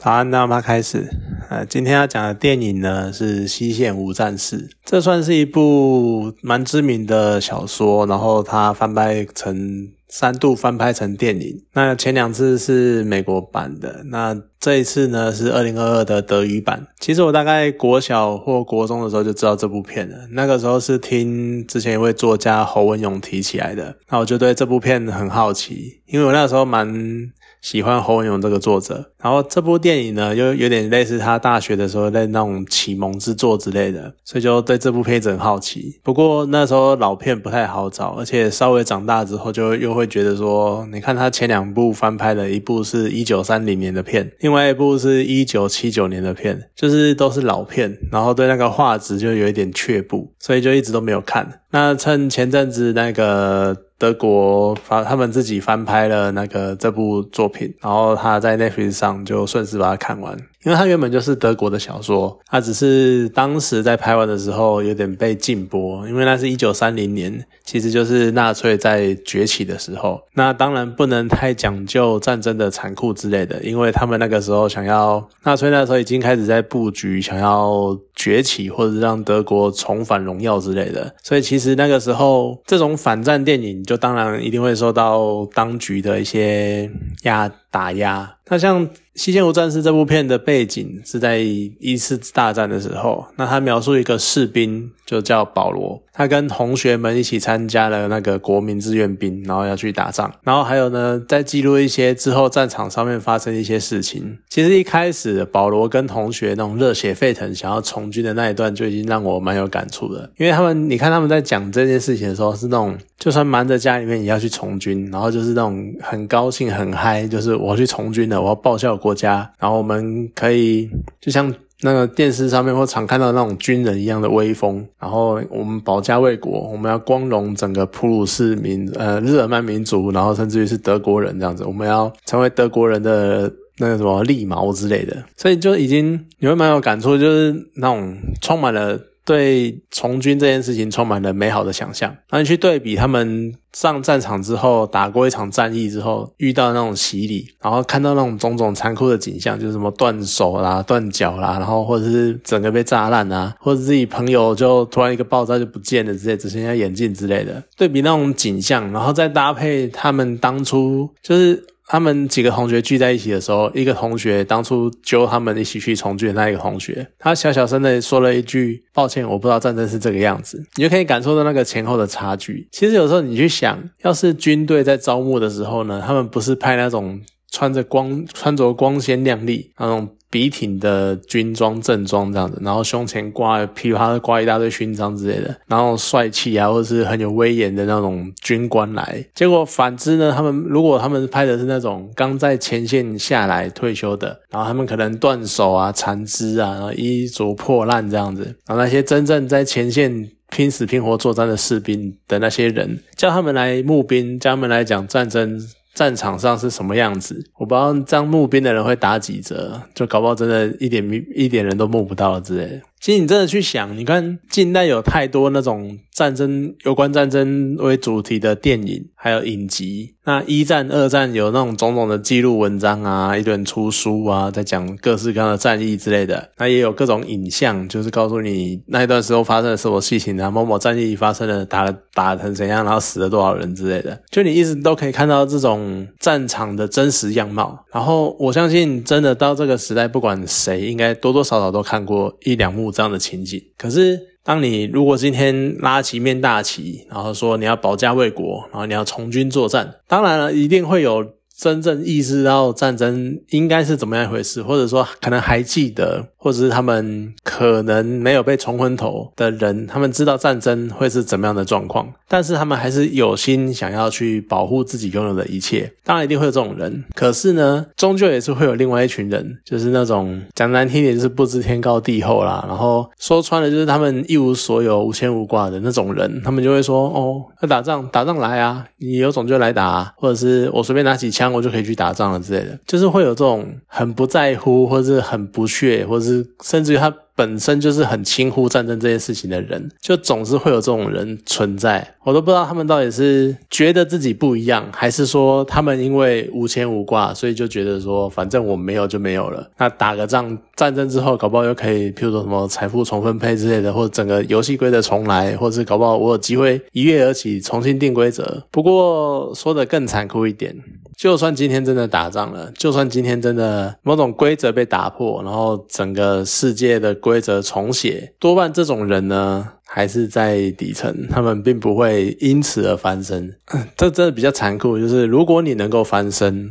早安，那我们开始。呃，今天要讲的电影呢是《西线无战事》，这算是一部蛮知名的小说，然后它翻拍成三度翻拍成电影。那前两次是美国版的，那这一次呢是二零二二的德语版。其实我大概国小或国中的时候就知道这部片了，那个时候是听之前一位作家侯文勇提起来的，那我就对这部片很好奇，因为我那时候蛮。喜欢侯文勇这个作者，然后这部电影呢又有点类似他大学的时候在那种启蒙之作之类的，所以就对这部片子很好奇。不过那时候老片不太好找，而且稍微长大之后就又会觉得说，你看他前两部翻拍的一部是一九三零年的片，另外一部是一九七九年的片，就是都是老片，然后对那个画质就有一点却步，所以就一直都没有看。那趁前阵子那个。德国翻他们自己翻拍了那个这部作品，然后他在 Netflix 上就顺势把它看完。因为它原本就是德国的小说，它只是当时在拍完的时候有点被禁播，因为那是一九三零年，其实就是纳粹在崛起的时候。那当然不能太讲究战争的残酷之类的，因为他们那个时候想要纳粹那时候已经开始在布局，想要崛起或者让德国重返荣耀之类的。所以其实那个时候这种反战电影就当然一定会受到当局的一些压打压。那像《西线无战事》这部片的背景是在一次大战的时候，那他描述一个士兵就叫保罗，他跟同学们一起参加了那个国民志愿兵，然后要去打仗，然后还有呢，在记录一些之后战场上面发生一些事情。其实一开始保罗跟同学那种热血沸腾想要从军的那一段就已经让我蛮有感触的，因为他们你看他们在讲这件事情的时候是那种就算瞒着家里面也要去从军，然后就是那种很高兴很嗨，就是我要去从军了。我要报效国国家，然后我们可以就像那个电视上面或常看到那种军人一样的威风，然后我们保家卫国，我们要光荣整个普鲁士民呃日耳曼民族，然后甚至于是德国人这样子，我们要成为德国人的那个什么利矛之类的，所以就已经你会蛮有感触，就是那种充满了。对从军这件事情充满了美好的想象，那你去对比他们上战场之后，打过一场战役之后，遇到那种洗礼，然后看到那种种种残酷的景象，就是什么断手啦、断脚啦，然后或者是整个被炸烂啊，或者自己朋友就突然一个爆炸就不见了之类，只剩下眼镜之类的，对比那种景象，然后再搭配他们当初就是。他们几个同学聚在一起的时候，一个同学当初揪他们一起去从军的那一个同学，他小小声的说了一句：“抱歉，我不知道战争是这个样子。”你就可以感受到那个前后的差距。其实有时候你去想，要是军队在招募的时候呢，他们不是派那种穿着光、穿着光鲜亮丽那种。笔挺的军装正装这样子，然后胸前挂噼里啪啦挂一大堆勋章之类的，然后帅气啊，或者是很有威严的那种军官来。结果反之呢，他们如果他们拍的是那种刚在前线下来退休的，然后他们可能断手啊、残肢啊，然后衣着破烂这样子，然后那些真正在前线拼死拼活作战的士兵的那些人，叫他们来募兵，叫他们来讲战争。战场上是什么样子？我不知道这样募兵的人会打几折，就搞不好真的一点一点人都募不到之类。其实你真的去想，你看近代有太多那种战争有关战争为主题的电影，还有影集。那一战、二战有那种种种的记录文章啊，一顿出书啊，在讲各式各样的战役之类的。那也有各种影像，就是告诉你那一段时候发生了什么事情啊，某某战役发生了打打成怎样，然后死了多少人之类的。就你一直都可以看到这种战场的真实样貌。然后我相信，真的到这个时代，不管谁，应该多多少少都看过一两幕。这样的情景，可是当你如果今天拉起一面大旗，然后说你要保家卫国，然后你要从军作战，当然了，一定会有真正意识到战争应该是怎么样一回事，或者说可能还记得。或者是他们可能没有被冲昏头的人，他们知道战争会是怎么样的状况，但是他们还是有心想要去保护自己拥有的一切。当然一定会有这种人，可是呢，终究也是会有另外一群人，就是那种讲难听点就是不知天高地厚啦，然后说穿了就是他们一无所有、无牵无挂的那种人，他们就会说：“哦，要打仗，打仗来啊，你有种就来打，啊或者是我随便拿起枪，我就可以去打仗了之类的。”就是会有这种很不在乎，或者是很不屑，或者是。甚至于他本身就是很轻忽战争这件事情的人，就总是会有这种人存在。我都不知道他们到底是觉得自己不一样，还是说他们因为无牵无挂，所以就觉得说反正我没有就没有了。那打个仗，战争之后搞不好又可以，譬如说什么财富重分配之类的，或者整个游戏规则重来，或者是搞不好我有机会一跃而起，重新定规则。不过说的更残酷一点。就算今天真的打仗了，就算今天真的某种规则被打破，然后整个世界的规则重写，多半这种人呢还是在底层，他们并不会因此而翻身。这真的比较残酷，就是如果你能够翻身，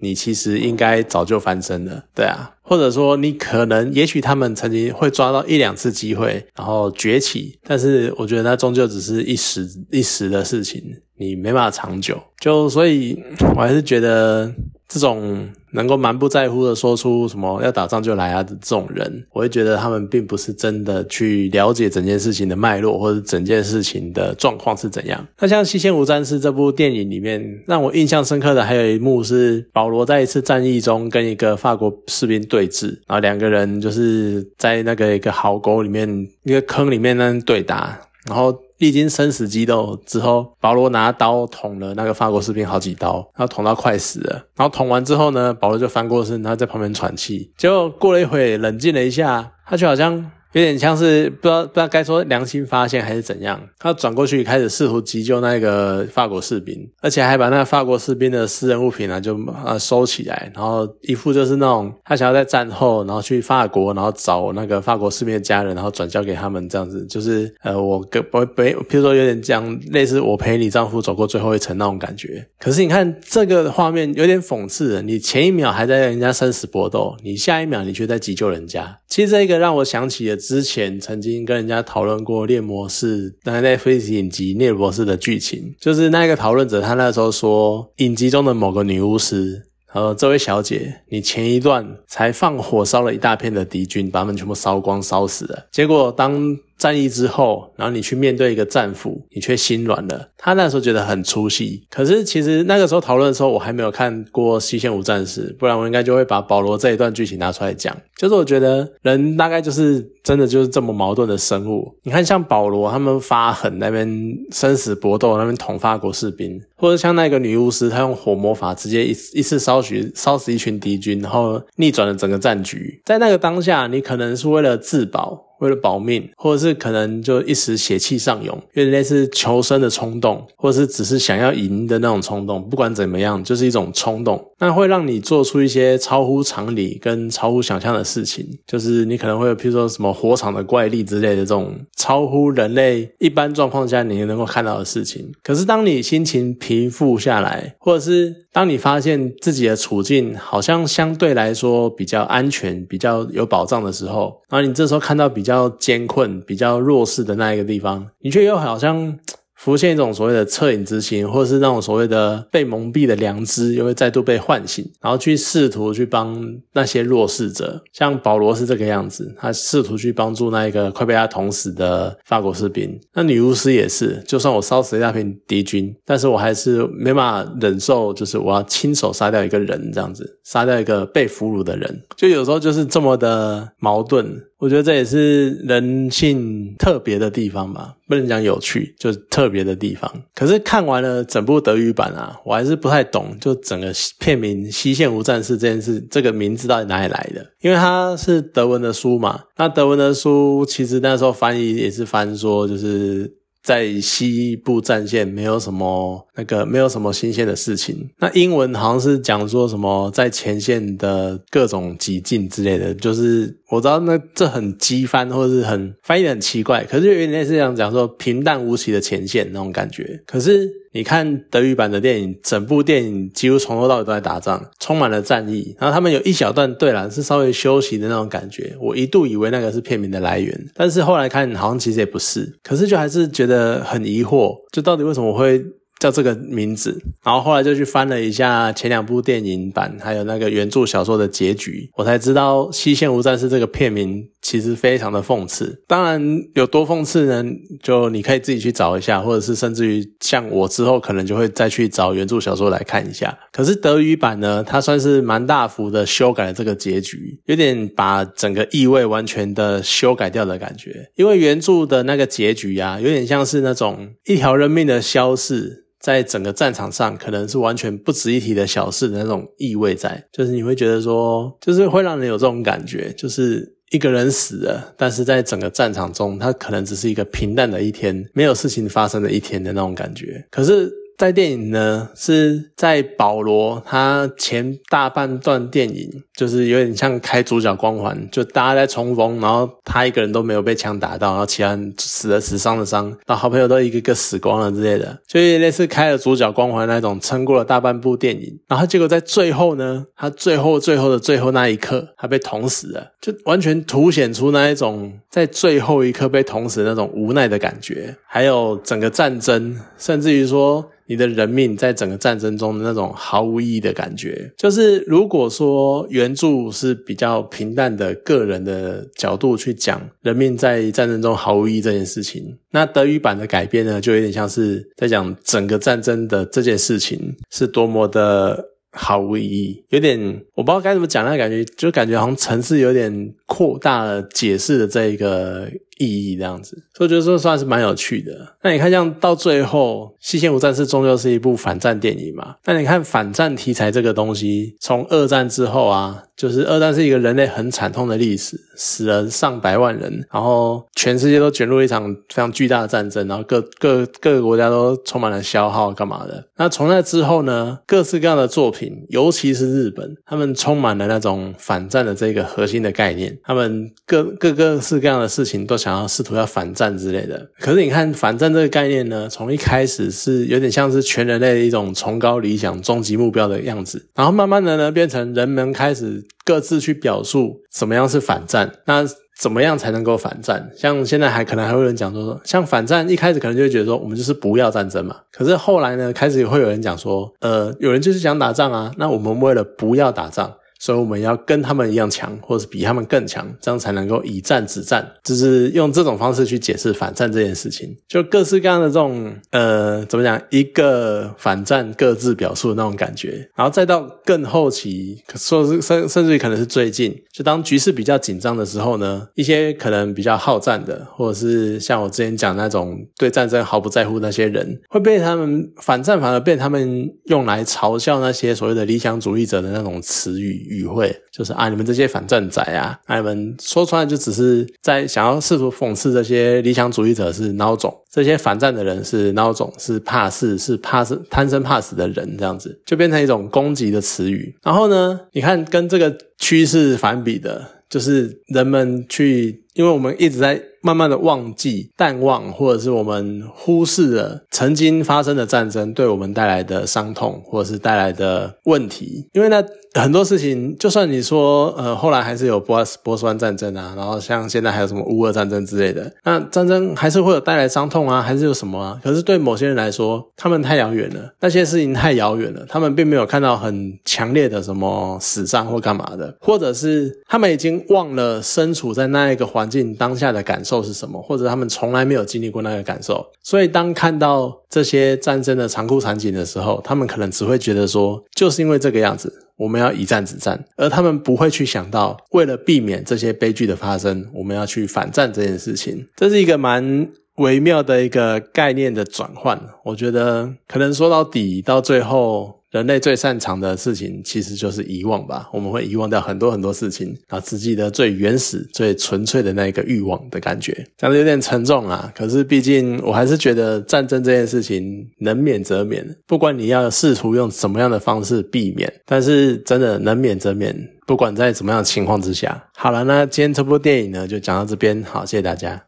你其实应该早就翻身了，对啊，或者说你可能，也许他们曾经会抓到一两次机会，然后崛起，但是我觉得那终究只是一时一时的事情。你没办法长久，就所以，我还是觉得这种能够蛮不在乎的说出什么要打仗就来啊的这种人，我会觉得他们并不是真的去了解整件事情的脉络，或者整件事情的状况是怎样。那像《西线无战事》这部电影里面，让我印象深刻的还有一幕是保罗在一次战役中跟一个法国士兵对峙，然后两个人就是在那个一个壕沟里面、一个坑里面那对打，然后。历经生死激斗之后，保罗拿刀捅了那个法国士兵好几刀，然后捅到快死了。然后捅完之后呢，保罗就翻过身，他在旁边喘气。结果过了一会，冷静了一下，他就好像。有点像是不知道不知道该说良心发现还是怎样，他转过去开始试图急救那个法国士兵，而且还把那个法国士兵的私人物品呢就呃收起来，然后一副就是那种他想要在战后然后去法国，然后找那个法国士兵的家人，然后转交给他们这样子，就是呃我跟我陪，譬如说有点讲类似我陪你丈夫走过最后一程那种感觉。可是你看这个画面有点讽刺，你前一秒还在人家生死搏斗，你下一秒你却在急救人家。其实这一个让我想起了。之前曾经跟人家讨论过《猎魔士》那在飞行影集《猎魔士》的剧情，就是那个讨论者他那时候说，影集中的某个女巫师，呃，这位小姐，你前一段才放火烧了一大片的敌军，把他们全部烧光烧死了，结果当。战役之后，然后你去面对一个战俘，你却心软了。他那时候觉得很出戏。可是其实那个时候讨论的时候，我还没有看过《西线无战事》，不然我应该就会把保罗这一段剧情拿出来讲。就是我觉得人大概就是真的就是这么矛盾的生物。你看，像保罗他们发狠那边生死搏斗，那边捅法国士兵，或者像那个女巫师，她用火魔法直接一一次烧死烧死一群敌军，然后逆转了整个战局。在那个当下，你可能是为了自保。为了保命，或者是可能就一时血气上涌，有点类似求生的冲动，或者是只是想要赢的那种冲动。不管怎么样，就是一种冲动，那会让你做出一些超乎常理跟超乎想象的事情。就是你可能会有，譬如说什么火场的怪力之类的这种超乎人类一般状况下你能够看到的事情。可是当你心情平复下来，或者是当你发现自己的处境好像相对来说比较安全、比较有保障的时候，然后你这时候看到。比较艰困、比较弱势的那一个地方，你却又好像。浮现一种所谓的恻隐之心，或者是那种所谓的被蒙蔽的良知，又会再度被唤醒，然后去试图去帮那些弱势者，像保罗是这个样子，他试图去帮助那一个快被他捅死的法国士兵。那女巫师也是，就算我烧死一大片敌军，但是我还是没办法忍受，就是我要亲手杀掉一个人这样子，杀掉一个被俘虏的人，就有时候就是这么的矛盾。我觉得这也是人性特别的地方吧，不能讲有趣，就是特别的地方。可是看完了整部德语版啊，我还是不太懂，就整个片名《西线无战事》这件事，这个名字到底哪里来的？因为它是德文的书嘛，那德文的书其实那时候翻译也是翻说，就是在西部战线没有什么那个没有什么新鲜的事情。那英文好像是讲说什么在前线的各种急进之类的，就是。我知道那这很激翻，或者是很翻译的很奇怪，可是有点类似这样讲说平淡无奇的前线那种感觉。可是你看德语版的电影，整部电影几乎从头到尾都在打仗，充满了战役。然后他们有一小段，对了，是稍微休息的那种感觉。我一度以为那个是片名的来源，但是后来看好像其实也不是。可是就还是觉得很疑惑，就到底为什么会？叫这个名字，然后后来就去翻了一下前两部电影版，还有那个原著小说的结局，我才知道《西线无战事》这个片名其实非常的讽刺。当然有多讽刺呢，就你可以自己去找一下，或者是甚至于像我之后可能就会再去找原著小说来看一下。可是德语版呢，它算是蛮大幅的修改了这个结局，有点把整个意味完全的修改掉的感觉。因为原著的那个结局呀，有点像是那种一条人命的消逝。在整个战场上，可能是完全不值一提的小事的那种意味在，就是你会觉得说，就是会让人有这种感觉，就是一个人死了，但是在整个战场中，他可能只是一个平淡的一天，没有事情发生的一天的那种感觉。可是。在电影呢，是在保罗他前大半段电影，就是有点像开主角光环，就大家在冲锋，然后他一个人都没有被枪打到，然后其他人死了死伤的伤，然后好朋友都一个个死光了之类的，就类似开了主角光环那种，撑过了大半部电影，然后结果在最后呢，他最后最后的最后那一刻，他被捅死了，就完全凸显出那一种在最后一刻被捅死那种无奈的感觉，还有整个战争，甚至于说。你的人命在整个战争中的那种毫无意义的感觉，就是如果说原原著是比较平淡的个人的角度去讲人命在战争中毫无意义这件事情，那德语版的改编呢，就有点像是在讲整个战争的这件事情是多么的毫无意义，有点我不知道该怎么讲那感觉，就感觉好像层次有点扩大了解释的这一个。意义这样子，所以我觉得这算是蛮有趣的。那你看，像到最后，《西线无战事》终究是一部反战电影嘛？那你看反战题材这个东西，从二战之后啊，就是二战是一个人类很惨痛的历史，死了上百万人，然后全世界都卷入一场非常巨大的战争，然后各各各个国家都充满了消耗，干嘛的？那从那之后呢，各式各样的作品，尤其是日本，他们充满了那种反战的这个核心的概念，他们各各各式各样的事情都。想要试图要反战之类的，可是你看反战这个概念呢，从一开始是有点像是全人类的一种崇高理想、终极目标的样子，然后慢慢的呢，变成人们开始各自去表述什么样是反战，那怎么样才能够反战？像现在还可能还会有人讲说，像反战一开始可能就会觉得说，我们就是不要战争嘛。可是后来呢，开始也会有人讲说，呃，有人就是想打仗啊，那我们为了不要打仗。所以我们要跟他们一样强，或者是比他们更强，这样才能够以战止战。就是用这种方式去解释反战这件事情，就各式各样的这种呃，怎么讲？一个反战各自表述的那种感觉，然后再到更后期，说是甚甚至于可能是最近，就当局势比较紧张的时候呢，一些可能比较好战的，或者是像我之前讲那种对战争毫不在乎那些人，会被他们反战反而被他们用来嘲笑那些所谓的理想主义者的那种词语。语汇就是啊，你们这些反战仔啊，你们说出来就只是在想要试图讽刺这些理想主义者是孬种，这些反战的人是孬种，是怕事，是怕事、贪生怕死的人，这样子就变成一种攻击的词语。然后呢，你看跟这个趋势反比的，就是人们去，因为我们一直在。慢慢的忘记、淡忘，或者是我们忽视了曾经发生的战争对我们带来的伤痛，或者是带来的问题。因为呢，很多事情，就算你说，呃，后来还是有波斯波斯湾战争啊，然后像现在还有什么乌俄战争之类的，那战争还是会有带来伤痛啊，还是有什么啊？可是对某些人来说，他们太遥远了，那些事情太遥远了，他们并没有看到很强烈的什么死伤或干嘛的，或者是他们已经忘了身处在那一个环环境当下的感受。是什么？或者他们从来没有经历过那个感受，所以当看到这些战争的残酷场景的时候，他们可能只会觉得说，就是因为这个样子，我们要以战止战，而他们不会去想到，为了避免这些悲剧的发生，我们要去反战这件事情。这是一个蛮微妙的一个概念的转换。我觉得可能说到底，到最后。人类最擅长的事情其实就是遗忘吧，我们会遗忘掉很多很多事情，然后只记得最原始、最纯粹的那个欲望的感觉，讲的有点沉重啊。可是毕竟我还是觉得战争这件事情能免则免，不管你要试图用什么样的方式避免，但是真的能免则免，不管在什么样的情况之下。好了，那今天这部电影呢就讲到这边，好，谢谢大家。